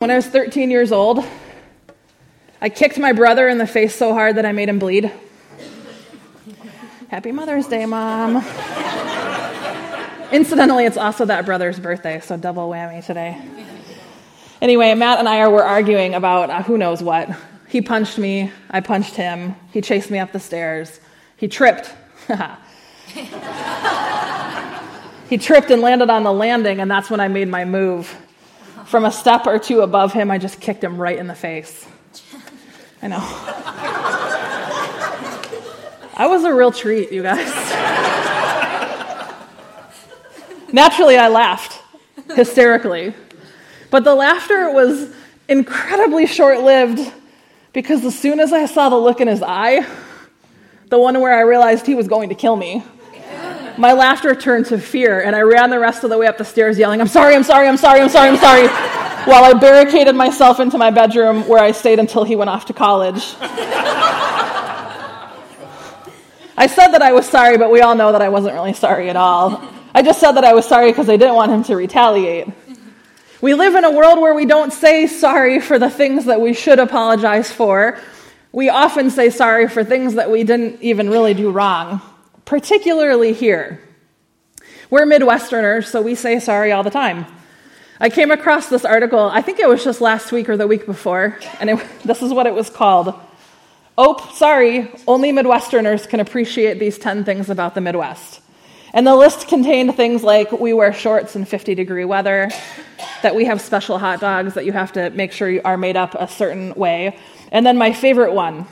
When I was 13 years old, I kicked my brother in the face so hard that I made him bleed. Happy Mother's Day, Mom. Incidentally, it's also that brother's birthday, so double whammy today. Anyway, Matt and I were arguing about uh, who knows what. He punched me, I punched him, he chased me up the stairs, he tripped. he tripped and landed on the landing, and that's when I made my move. From a step or two above him, I just kicked him right in the face. I know. I was a real treat, you guys. Naturally, I laughed hysterically. But the laughter was incredibly short lived because as soon as I saw the look in his eye, the one where I realized he was going to kill me, my laughter turned to fear, and I ran the rest of the way up the stairs yelling, I'm sorry, I'm sorry, I'm sorry, I'm sorry, I'm sorry, while I barricaded myself into my bedroom where I stayed until he went off to college. I said that I was sorry, but we all know that I wasn't really sorry at all. I just said that I was sorry because I didn't want him to retaliate. We live in a world where we don't say sorry for the things that we should apologize for. We often say sorry for things that we didn't even really do wrong particularly here. We're Midwesterners, so we say sorry all the time. I came across this article, I think it was just last week or the week before, and it, this is what it was called. Oh, sorry, only Midwesterners can appreciate these 10 things about the Midwest. And the list contained things like we wear shorts in 50 degree weather, that we have special hot dogs that you have to make sure are made up a certain way. And then my favorite one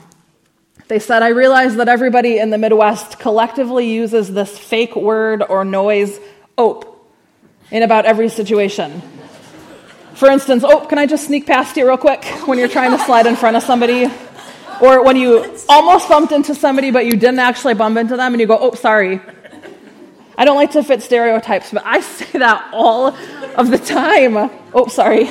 they said, I realize that everybody in the Midwest collectively uses this fake word or noise, ope, in about every situation. For instance, oh, can I just sneak past you real quick when you're trying to slide in front of somebody? Or when you almost bumped into somebody but you didn't actually bump into them and you go, oh, sorry. I don't like to fit stereotypes, but I say that all of the time. Oh, sorry.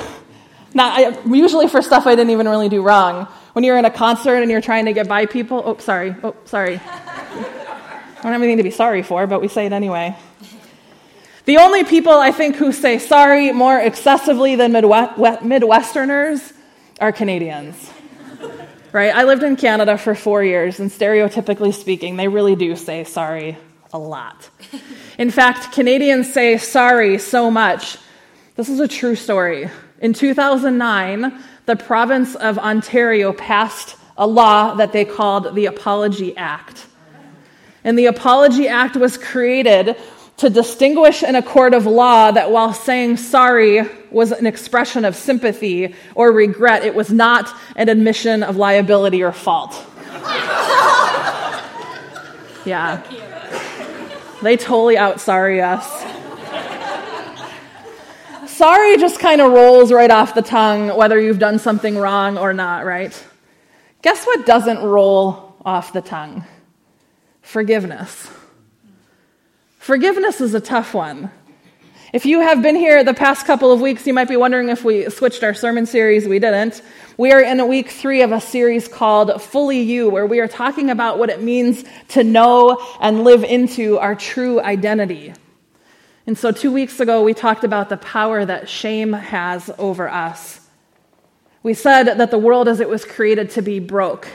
Not, usually for stuff I didn't even really do wrong. When you're in a concert and you're trying to get by people, oh, sorry, oh, sorry. I don't have anything to be sorry for, but we say it anyway. The only people I think who say sorry more excessively than Midwesterners are Canadians. Right? I lived in Canada for four years, and stereotypically speaking, they really do say sorry a lot. In fact, Canadians say sorry so much. This is a true story. In 2009, the province of Ontario passed a law that they called the Apology Act. And the Apology Act was created to distinguish in a court of law that while saying sorry was an expression of sympathy or regret, it was not an admission of liability or fault. yeah. They totally out sorry us sorry just kind of rolls right off the tongue, whether you've done something wrong or not, right? Guess what doesn't roll off the tongue? Forgiveness. Forgiveness is a tough one. If you have been here the past couple of weeks, you might be wondering if we switched our sermon series. We didn't. We are in week three of a series called Fully You, where we are talking about what it means to know and live into our true identity. And so, two weeks ago, we talked about the power that shame has over us. We said that the world as it was created to be broke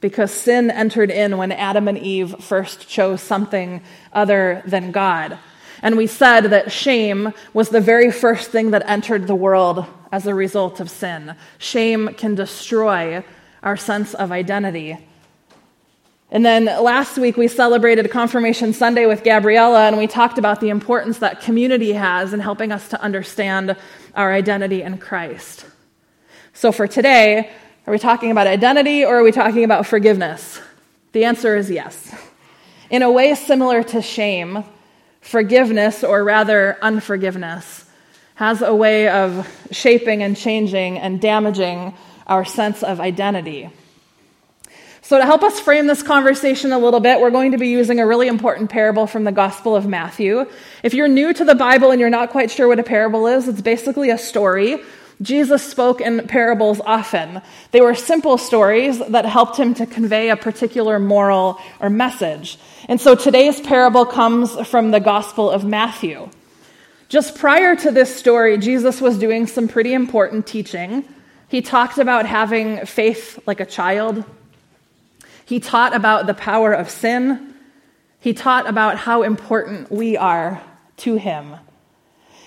because sin entered in when Adam and Eve first chose something other than God. And we said that shame was the very first thing that entered the world as a result of sin. Shame can destroy our sense of identity. And then last week we celebrated Confirmation Sunday with Gabriella, and we talked about the importance that community has in helping us to understand our identity in Christ. So for today, are we talking about identity or are we talking about forgiveness? The answer is yes. In a way similar to shame, forgiveness, or rather unforgiveness, has a way of shaping and changing and damaging our sense of identity. So, to help us frame this conversation a little bit, we're going to be using a really important parable from the Gospel of Matthew. If you're new to the Bible and you're not quite sure what a parable is, it's basically a story. Jesus spoke in parables often. They were simple stories that helped him to convey a particular moral or message. And so today's parable comes from the Gospel of Matthew. Just prior to this story, Jesus was doing some pretty important teaching. He talked about having faith like a child. He taught about the power of sin. He taught about how important we are to him.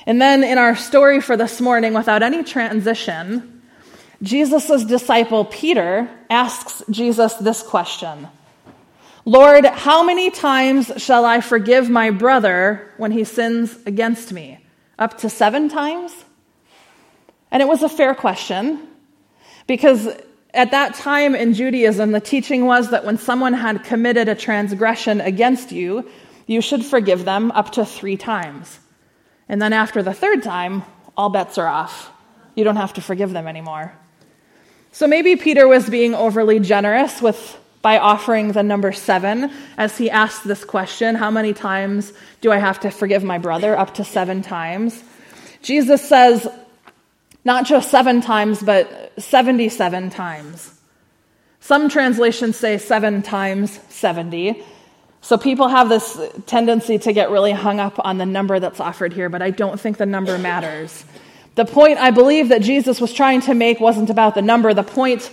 And then in our story for this morning, without any transition, Jesus' disciple Peter asks Jesus this question Lord, how many times shall I forgive my brother when he sins against me? Up to seven times? And it was a fair question because at that time in Judaism, the teaching was that when someone had committed a transgression against you, you should forgive them up to three times. And then after the third time, all bets are off. You don't have to forgive them anymore. So maybe Peter was being overly generous with by offering the number seven as he asked this question How many times do I have to forgive my brother? Up to seven times. Jesus says, not just seven times, but 77 times. Some translations say seven times 70. So people have this tendency to get really hung up on the number that's offered here, but I don't think the number matters. The point I believe that Jesus was trying to make wasn't about the number. The point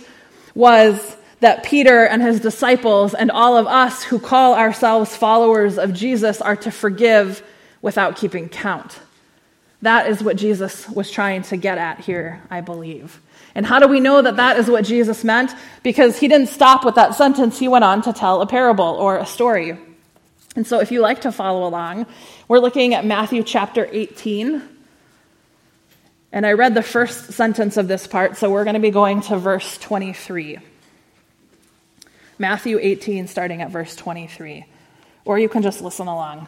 was that Peter and his disciples and all of us who call ourselves followers of Jesus are to forgive without keeping count. That is what Jesus was trying to get at here, I believe. And how do we know that that is what Jesus meant? Because he didn't stop with that sentence, he went on to tell a parable or a story. And so, if you like to follow along, we're looking at Matthew chapter 18. And I read the first sentence of this part, so we're going to be going to verse 23. Matthew 18, starting at verse 23. Or you can just listen along.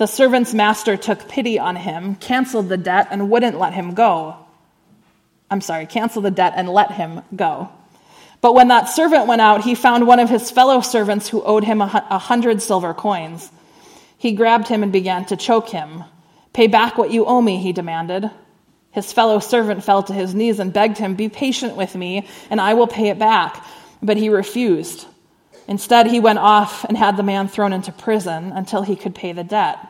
The servant's master took pity on him, canceled the debt, and wouldn't let him go. I'm sorry, cancel the debt and let him go. But when that servant went out, he found one of his fellow servants who owed him a hundred silver coins. He grabbed him and began to choke him. Pay back what you owe me, he demanded. His fellow servant fell to his knees and begged him, Be patient with me, and I will pay it back. But he refused. Instead, he went off and had the man thrown into prison until he could pay the debt.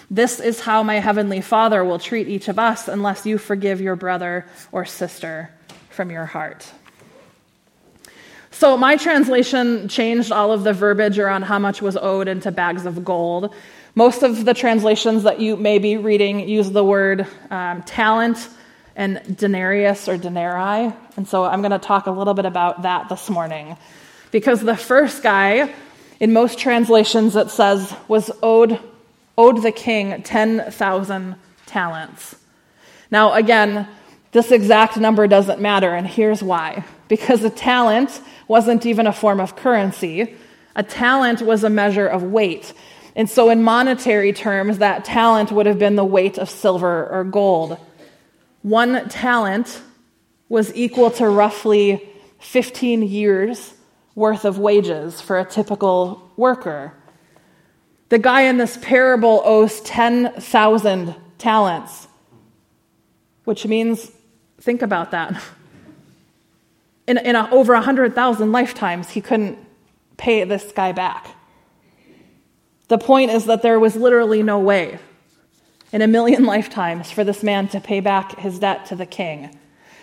This is how my heavenly Father will treat each of us unless you forgive your brother or sister from your heart. So, my translation changed all of the verbiage around how much was owed into bags of gold. Most of the translations that you may be reading use the word um, talent and denarius or denarii. And so, I'm going to talk a little bit about that this morning. Because the first guy, in most translations, it says was owed, owed the king 10,000 talents. Now, again, this exact number doesn't matter, and here's why. Because a talent wasn't even a form of currency, a talent was a measure of weight. And so, in monetary terms, that talent would have been the weight of silver or gold. One talent was equal to roughly 15 years worth of wages for a typical worker. The guy in this parable owes 10,000 talents, which means Think about that. In, in a, over 100,000 lifetimes, he couldn't pay this guy back. The point is that there was literally no way in a million lifetimes for this man to pay back his debt to the king.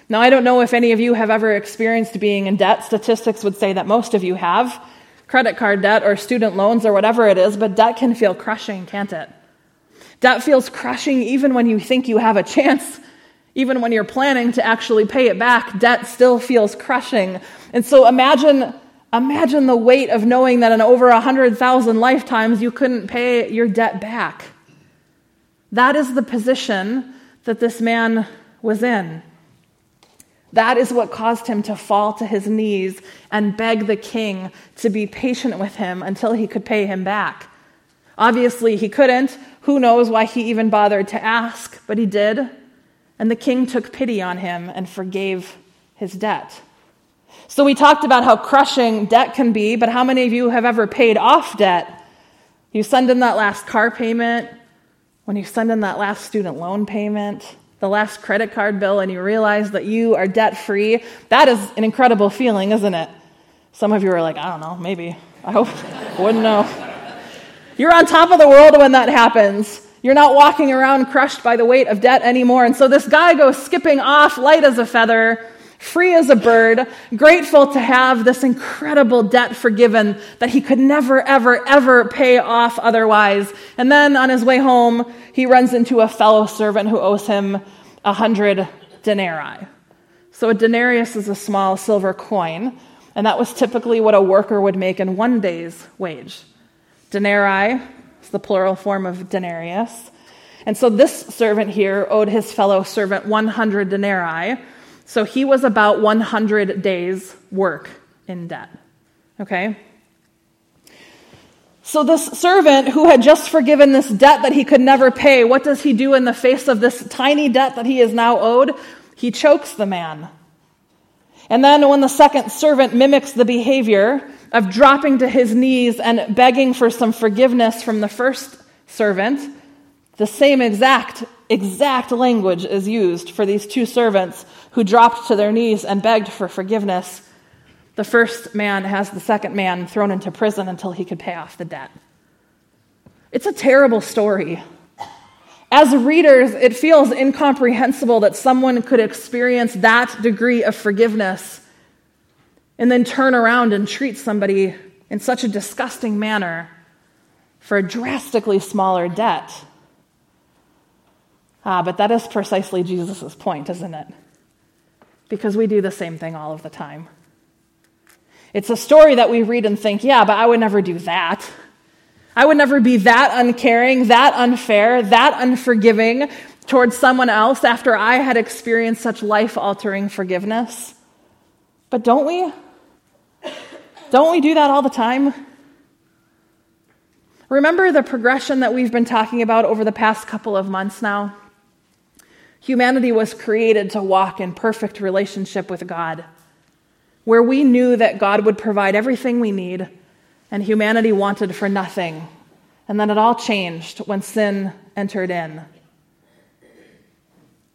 Now, I don't know if any of you have ever experienced being in debt. Statistics would say that most of you have credit card debt or student loans or whatever it is, but debt can feel crushing, can't it? Debt feels crushing even when you think you have a chance Even when you're planning to actually pay it back, debt still feels crushing. And so imagine imagine the weight of knowing that in over 100,000 lifetimes you couldn't pay your debt back. That is the position that this man was in. That is what caused him to fall to his knees and beg the king to be patient with him until he could pay him back. Obviously, he couldn't. Who knows why he even bothered to ask, but he did. And the king took pity on him and forgave his debt. So, we talked about how crushing debt can be, but how many of you have ever paid off debt? You send in that last car payment, when you send in that last student loan payment, the last credit card bill and you realize that you are debt free, that is an incredible feeling, isn't it? Some of you are like, I don't know, maybe. I hope, wouldn't know. You're on top of the world when that happens. You're not walking around crushed by the weight of debt anymore. And so this guy goes skipping off, light as a feather, free as a bird, grateful to have this incredible debt forgiven that he could never, ever, ever pay off otherwise. And then on his way home, he runs into a fellow servant who owes him a hundred denarii. So a denarius is a small silver coin, and that was typically what a worker would make in one day's wage. Denarii is the plural form of denarius. And so this servant here owed his fellow servant 100 denarii so he was about 100 days' work in debt. Okay? So, this servant who had just forgiven this debt that he could never pay, what does he do in the face of this tiny debt that he is now owed? He chokes the man. And then, when the second servant mimics the behavior of dropping to his knees and begging for some forgiveness from the first servant, the same exact, exact language is used for these two servants who dropped to their knees and begged for forgiveness. The first man has the second man thrown into prison until he could pay off the debt. It's a terrible story. As readers, it feels incomprehensible that someone could experience that degree of forgiveness and then turn around and treat somebody in such a disgusting manner for a drastically smaller debt. Ah, but that is precisely Jesus' point, isn't it? because we do the same thing all of the time. It's a story that we read and think, yeah, but I would never do that. I would never be that uncaring, that unfair, that unforgiving towards someone else after I had experienced such life altering forgiveness. But don't we? Don't we do that all the time? Remember the progression that we've been talking about over the past couple of months now? Humanity was created to walk in perfect relationship with God, where we knew that God would provide everything we need, and humanity wanted for nothing. And then it all changed when sin entered in.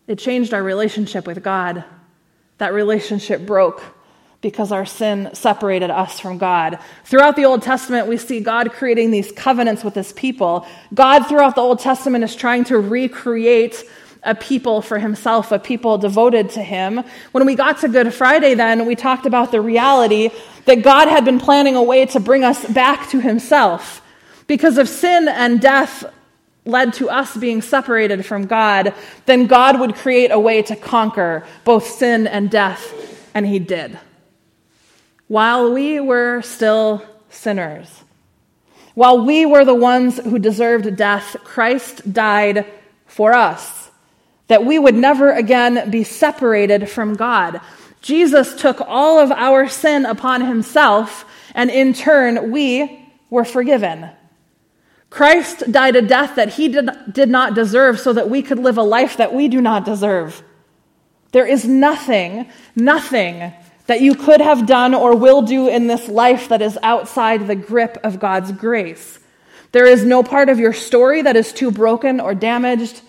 It changed our relationship with God. That relationship broke because our sin separated us from God. Throughout the Old Testament, we see God creating these covenants with his people. God, throughout the Old Testament, is trying to recreate a people for himself, a people devoted to him. When we got to Good Friday, then, we talked about the reality that God had been planning a way to bring us back to himself. Because if sin and death led to us being separated from God, then God would create a way to conquer both sin and death, and he did. While we were still sinners, while we were the ones who deserved death, Christ died for us that we would never again be separated from God. Jesus took all of our sin upon himself, and in turn, we were forgiven. Christ died a death that he did, did not deserve so that we could live a life that we do not deserve. There is nothing, nothing that you could have done or will do in this life that is outside the grip of God's grace. There is no part of your story that is too broken or damaged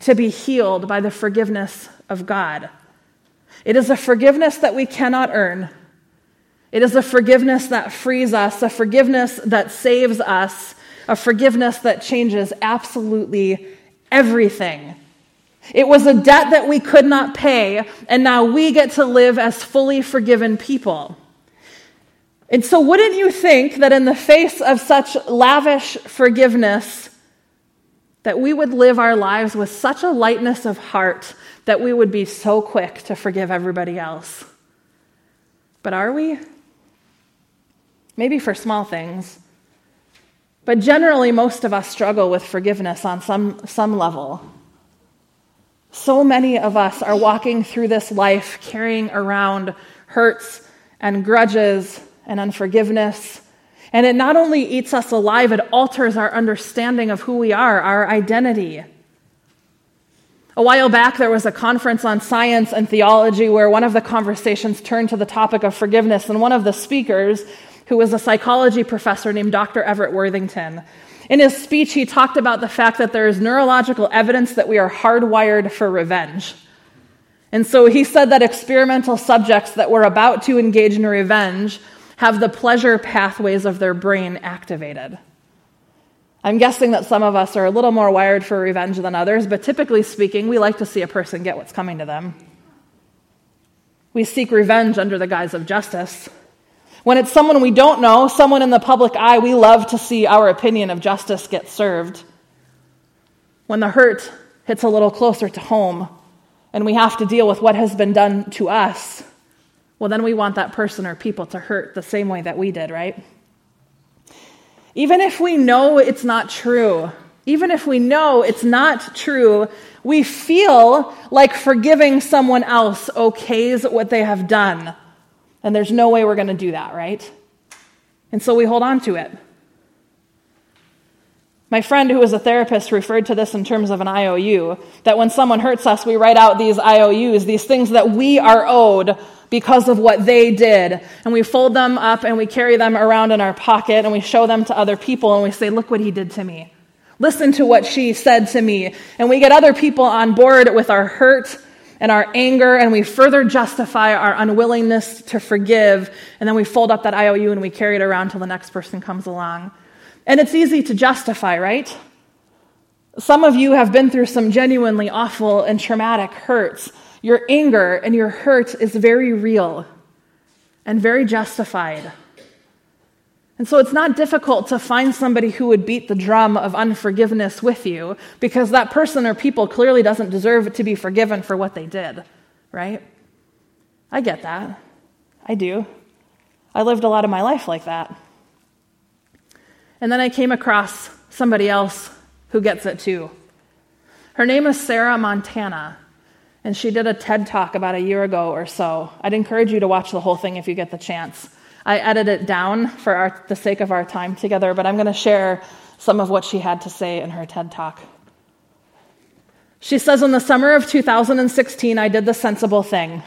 to be healed by the forgiveness of God. It is a forgiveness that we cannot earn. It is a forgiveness that frees us, a forgiveness that saves us, a forgiveness that changes absolutely everything. It was a debt that we could not pay, and now we get to live as fully forgiven people. And so, wouldn't you think that in the face of such lavish forgiveness, that we would live our lives with such a lightness of heart that we would be so quick to forgive everybody else. But are we? Maybe for small things. But generally, most of us struggle with forgiveness on some, some level. So many of us are walking through this life carrying around hurts and grudges and unforgiveness. And it not only eats us alive, it alters our understanding of who we are, our identity. A while back, there was a conference on science and theology where one of the conversations turned to the topic of forgiveness, and one of the speakers, who was a psychology professor named Dr. Everett Worthington, in his speech, he talked about the fact that there is neurological evidence that we are hardwired for revenge. And so he said that experimental subjects that were about to engage in revenge have the pleasure pathways of their brain activated. I'm guessing that some of us are a little more wired for revenge than others, but typically speaking, we like to see a person get what's coming to them. We seek revenge under the guise of justice. When it's someone we don't know, someone in the public eye, we love to see our opinion of justice get served. When the hurt hits a little closer to home and we have to deal with what has been done to us, well, then we want that person or people to hurt the same way that we did, right? Even if we know it's not true, even if we know it's not true, we feel like forgiving someone else okays what they have done. And there's no way we're going to do that, right? And so we hold on to it. My friend, who is a therapist, referred to this in terms of an IOU that when someone hurts us, we write out these IOUs, these things that we are owed because of what they did. And we fold them up and we carry them around in our pocket and we show them to other people and we say, Look what he did to me. Listen to what she said to me. And we get other people on board with our hurt and our anger, and we further justify our unwillingness to forgive, and then we fold up that IOU and we carry it around till the next person comes along. And it's easy to justify, right? Some of you have been through some genuinely awful and traumatic hurts. Your anger and your hurt is very real and very justified. And so it's not difficult to find somebody who would beat the drum of unforgiveness with you because that person or people clearly doesn't deserve to be forgiven for what they did, right? I get that. I do. I lived a lot of my life like that. And then I came across somebody else who gets it too. Her name is Sarah Montana, and she did a TED talk about a year ago or so. I'd encourage you to watch the whole thing if you get the chance. I edited it down for our, the sake of our time together, but I'm going to share some of what she had to say in her TED Talk. She says, In the summer of 2016, I did the sensible thing.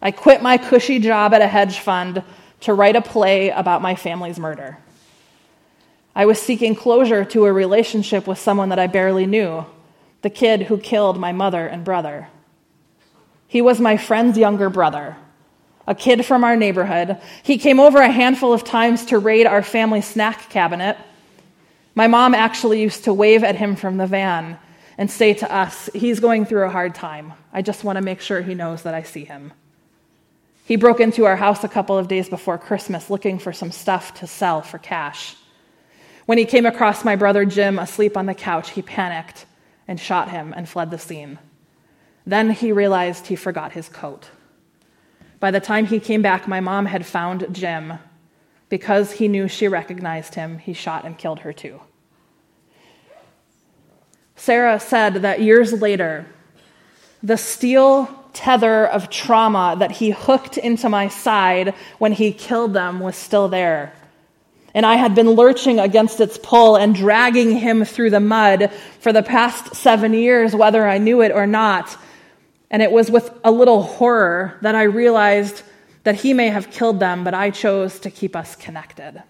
I quit my cushy job at a hedge fund to write a play about my family's murder. I was seeking closure to a relationship with someone that I barely knew, the kid who killed my mother and brother. He was my friend's younger brother a kid from our neighborhood. He came over a handful of times to raid our family snack cabinet. My mom actually used to wave at him from the van and say to us, He's going through a hard time. I just want to make sure he knows that I see him. He broke into our house a couple of days before Christmas looking for some stuff to sell for cash. When he came across my brother Jim asleep on the couch, he panicked and shot him and fled the scene. Then he realized he forgot his coat. By the time he came back, my mom had found Jim. Because he knew she recognized him, he shot and killed her too. Sarah said that years later, the steel tether of trauma that he hooked into my side when he killed them was still there. And I had been lurching against its pull and dragging him through the mud for the past seven years, whether I knew it or not. And it was with a little horror that I realized that he may have killed them, but I chose to keep us connected.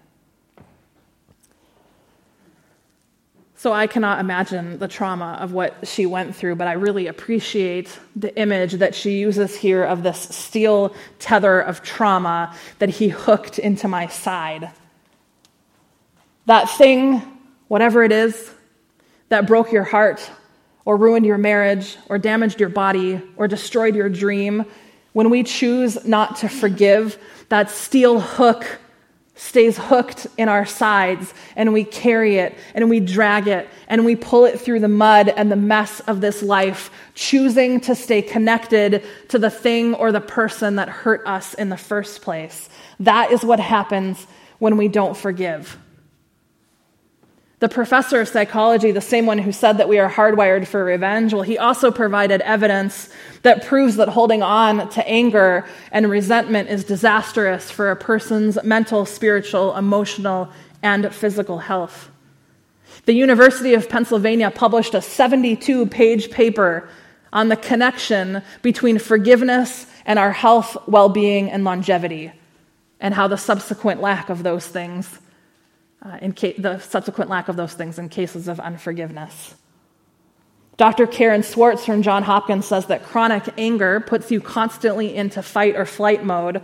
So I cannot imagine the trauma of what she went through, but I really appreciate the image that she uses here of this steel tether of trauma that he hooked into my side. That thing, whatever it is, that broke your heart or ruined your marriage or damaged your body or destroyed your dream, when we choose not to forgive, that steel hook stays hooked in our sides and we carry it and we drag it and we pull it through the mud and the mess of this life, choosing to stay connected to the thing or the person that hurt us in the first place. That is what happens when we don't forgive. The professor of psychology, the same one who said that we are hardwired for revenge, well, he also provided evidence that proves that holding on to anger and resentment is disastrous for a person's mental, spiritual, emotional, and physical health. The University of Pennsylvania published a 72 page paper on the connection between forgiveness and our health, well being, and longevity, and how the subsequent lack of those things uh, in ca- the subsequent lack of those things in cases of unforgiveness. Dr. Karen Swartz from John Hopkins says that chronic anger puts you constantly into fight or flight mode,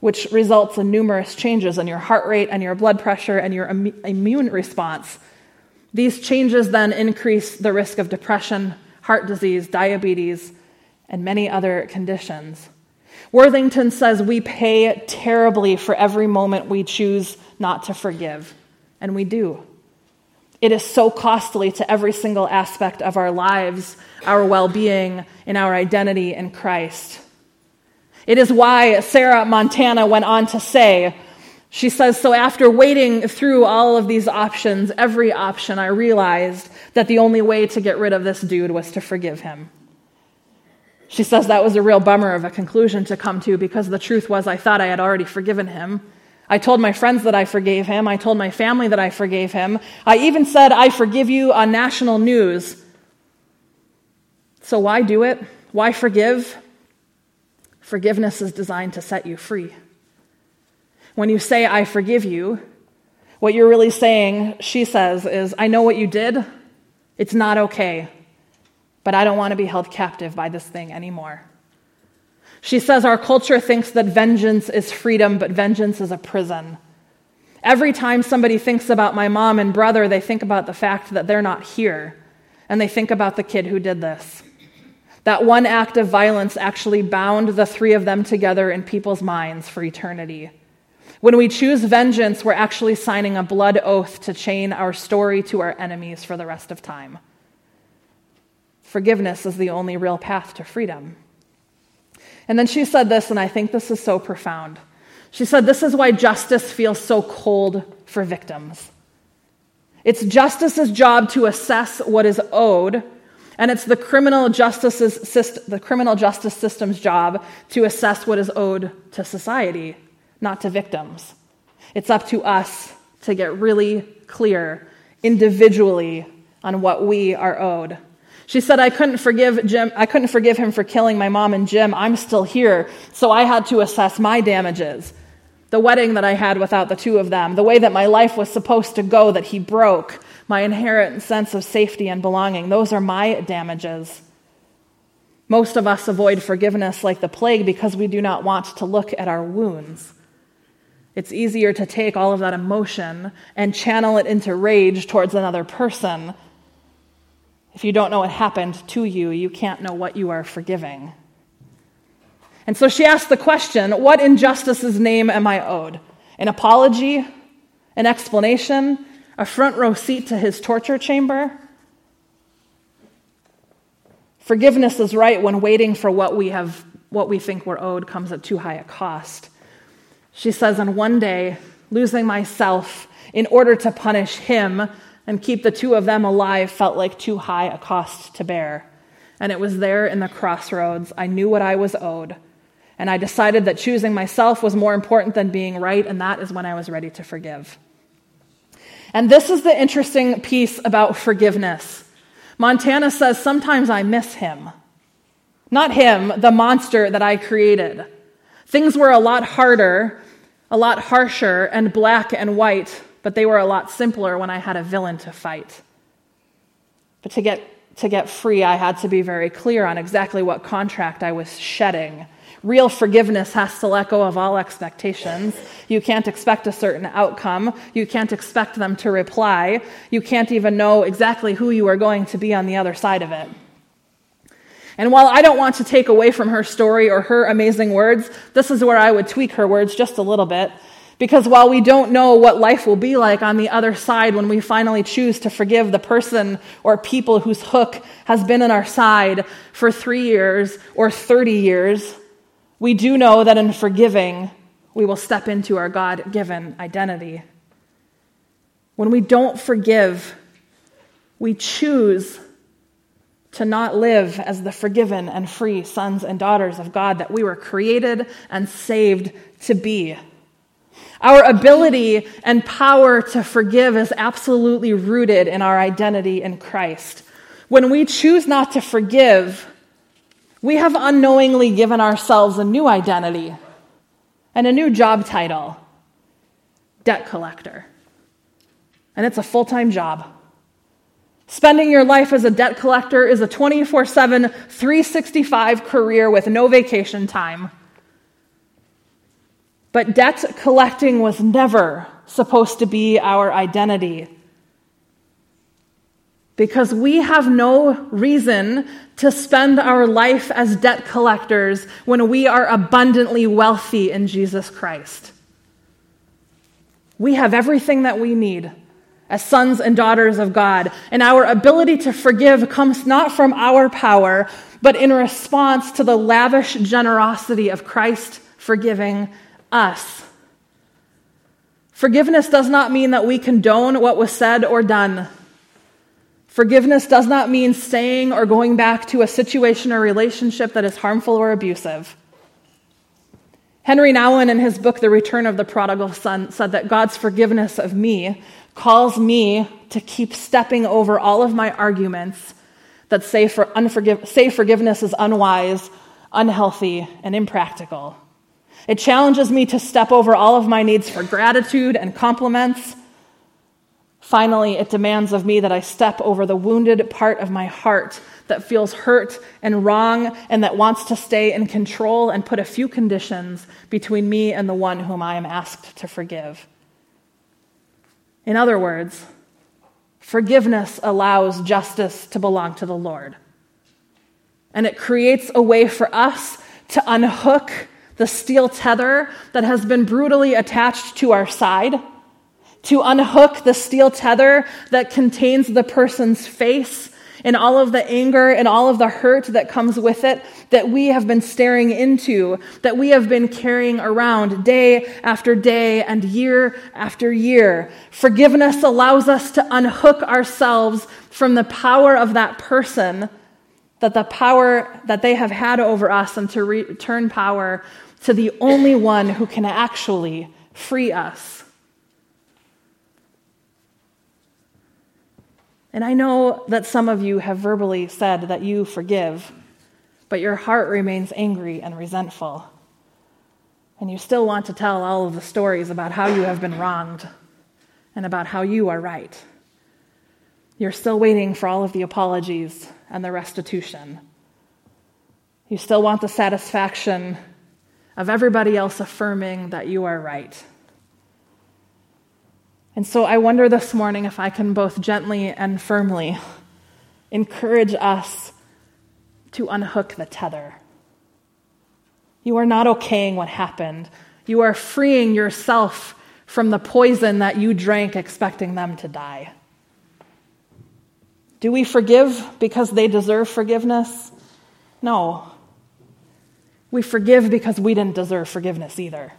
which results in numerous changes in your heart rate and your blood pressure and your Im- immune response. These changes then increase the risk of depression, heart disease, diabetes, and many other conditions. Worthington says we pay terribly for every moment we choose not to forgive. And we do. It is so costly to every single aspect of our lives, our well being, and our identity in Christ. It is why Sarah Montana went on to say, she says, So after wading through all of these options, every option, I realized that the only way to get rid of this dude was to forgive him. She says that was a real bummer of a conclusion to come to because the truth was I thought I had already forgiven him. I told my friends that I forgave him. I told my family that I forgave him. I even said, I forgive you on national news. So why do it? Why forgive? Forgiveness is designed to set you free. When you say, I forgive you, what you're really saying, she says, is, I know what you did. It's not okay. But I don't want to be held captive by this thing anymore. She says our culture thinks that vengeance is freedom, but vengeance is a prison. Every time somebody thinks about my mom and brother, they think about the fact that they're not here, and they think about the kid who did this. That one act of violence actually bound the three of them together in people's minds for eternity. When we choose vengeance, we're actually signing a blood oath to chain our story to our enemies for the rest of time. Forgiveness is the only real path to freedom. And then she said this, and I think this is so profound. She said, This is why justice feels so cold for victims. It's justice's job to assess what is owed, and it's the criminal, justice's, the criminal justice system's job to assess what is owed to society, not to victims. It's up to us to get really clear individually on what we are owed. She said, I couldn't forgive Jim, I couldn't forgive him for killing my mom and Jim. I'm still here. So I had to assess my damages. The wedding that I had without the two of them, the way that my life was supposed to go that he broke, my inherent sense of safety and belonging, those are my damages. Most of us avoid forgiveness like the plague because we do not want to look at our wounds. It's easier to take all of that emotion and channel it into rage towards another person if you don't know what happened to you, you can't know what you are forgiving. And so she asked the question What injustice's name am I owed? An apology? An explanation? A front row seat to his torture chamber? Forgiveness is right when waiting for what we have what we think we're owed comes at too high a cost. She says, and one day, losing myself in order to punish him and keep the two of them alive felt like too high a cost to bear. And it was there in the crossroads. I knew what I was owed. And I decided that choosing myself was more important than being right, and that is when I was ready to forgive. And this is the interesting piece about forgiveness. Montana says, Sometimes I miss him. Not him, the monster that I created. Things were a lot harder, a lot harsher, and black and white but they were a lot simpler when I had a villain to fight. But to get, to get free, I had to be very clear on exactly what contract I was shedding. Real forgiveness has to let go of all expectations. You can't expect a certain outcome. You can't expect them to reply. You can't even know exactly who you are going to be on the other side of it. And while I don't want to take away from her story or her amazing words, this is where I would tweak her words just a little bit Because while we don't know what life will be like on the other side when we finally choose to forgive the person or people whose hook has been in our side for three years or 30 years, we do know that in forgiving, we will step into our God given identity. When we don't forgive, we choose to not live as the forgiven and free sons and daughters of God that we were created and saved to be. Our ability and power to forgive is absolutely rooted in our identity in Christ. When we choose not to forgive, we have unknowingly given ourselves a new identity and a new job title debt collector. And it's a full time job. Spending your life as a debt collector is a 24 7, 365 career with no vacation time. But debt collecting was never supposed to be our identity. Because we have no reason to spend our life as debt collectors when we are abundantly wealthy in Jesus Christ. We have everything that we need as sons and daughters of God, and our ability to forgive comes not from our power, but in response to the lavish generosity of Christ forgiving us. Forgiveness does not mean that we condone what was said or done. Forgiveness does not mean staying or going back to a situation or relationship that is harmful or abusive. Henry Nouwen, in his book, The Return of the Prodigal Son, said that God's forgiveness of me calls me to keep stepping over all of my arguments that say, for say forgiveness is unwise, unhealthy, and impractical. It challenges me to step over all of my needs for gratitude and compliments. Finally, it demands of me that I step over the wounded part of my heart that feels hurt and wrong and that wants to stay in control and put a few conditions between me and the one whom I am asked to forgive. In other words, forgiveness allows justice to belong to the Lord. And it creates a way for us to unhook the steel tether that has been brutally attached to our side, to unhook the steel tether that contains the person's face and all of the anger and all of the hurt that comes with it that we have been staring into, that we have been carrying around day after day and year after year. Forgiveness allows us to unhook ourselves from the power of that person, that the power that they have had over us, and to return power to the only one who can actually free us. And I know that some of you have verbally said that you forgive, but your heart remains angry and resentful. And you still want to tell all of the stories about how you have been wronged and about how you are right. You're still waiting for all of the apologies and the restitution. You still want the satisfaction of everybody else affirming that you are right. And so I wonder this morning if I can both gently and firmly encourage us to unhook the tether. You are not okaying what happened. You are freeing yourself from the poison that you drank expecting them to die. Do we forgive because they deserve forgiveness? No. We forgive because we didn't deserve forgiveness either.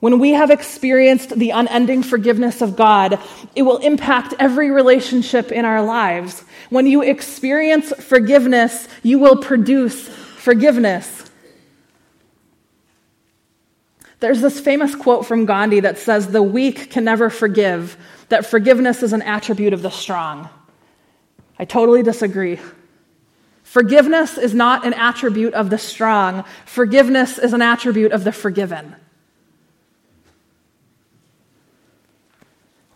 When we have experienced the unending forgiveness of God, it will impact every relationship in our lives. When you experience forgiveness, you will produce forgiveness. There's this famous quote from Gandhi that says, The weak can never forgive, that forgiveness is an attribute of the strong. I totally disagree. Forgiveness is not an attribute of the strong, forgiveness is an attribute of the forgiven.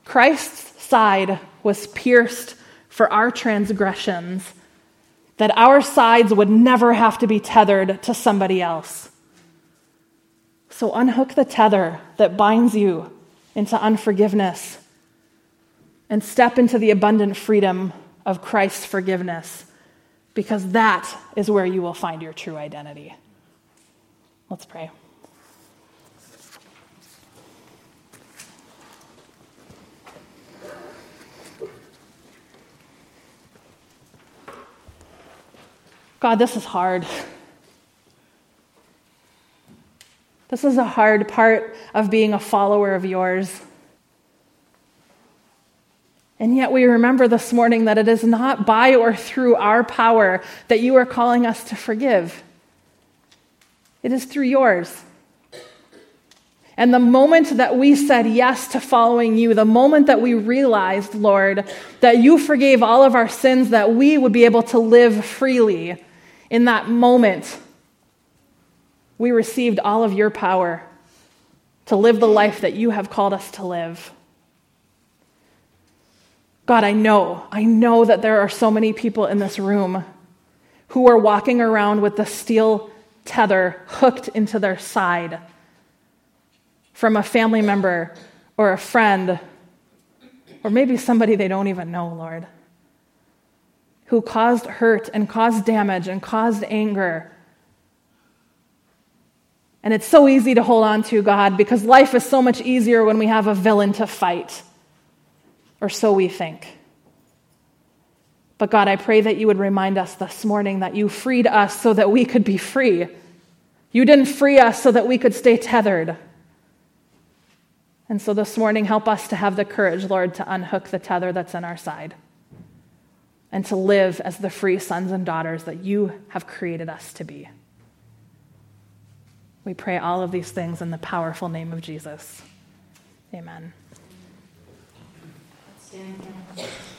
Christ's side was pierced for our transgressions, that our sides would never have to be tethered to somebody else. So unhook the tether that binds you into unforgiveness and step into the abundant freedom of Christ's forgiveness because that is where you will find your true identity. Let's pray. God, this is hard. This is a hard part of being a follower of yours. And yet, we remember this morning that it is not by or through our power that you are calling us to forgive. It is through yours. And the moment that we said yes to following you, the moment that we realized, Lord, that you forgave all of our sins, that we would be able to live freely, in that moment, we received all of your power to live the life that you have called us to live. God, I know, I know that there are so many people in this room who are walking around with the steel tether hooked into their side from a family member or a friend, or maybe somebody they don't even know, Lord, who caused hurt and caused damage and caused anger. And it's so easy to hold on to, God, because life is so much easier when we have a villain to fight, or so we think. But God, I pray that you would remind us this morning that you freed us so that we could be free. You didn't free us so that we could stay tethered. And so this morning, help us to have the courage, Lord, to unhook the tether that's in our side and to live as the free sons and daughters that you have created us to be. We pray all of these things in the powerful name of Jesus. Amen. Stand.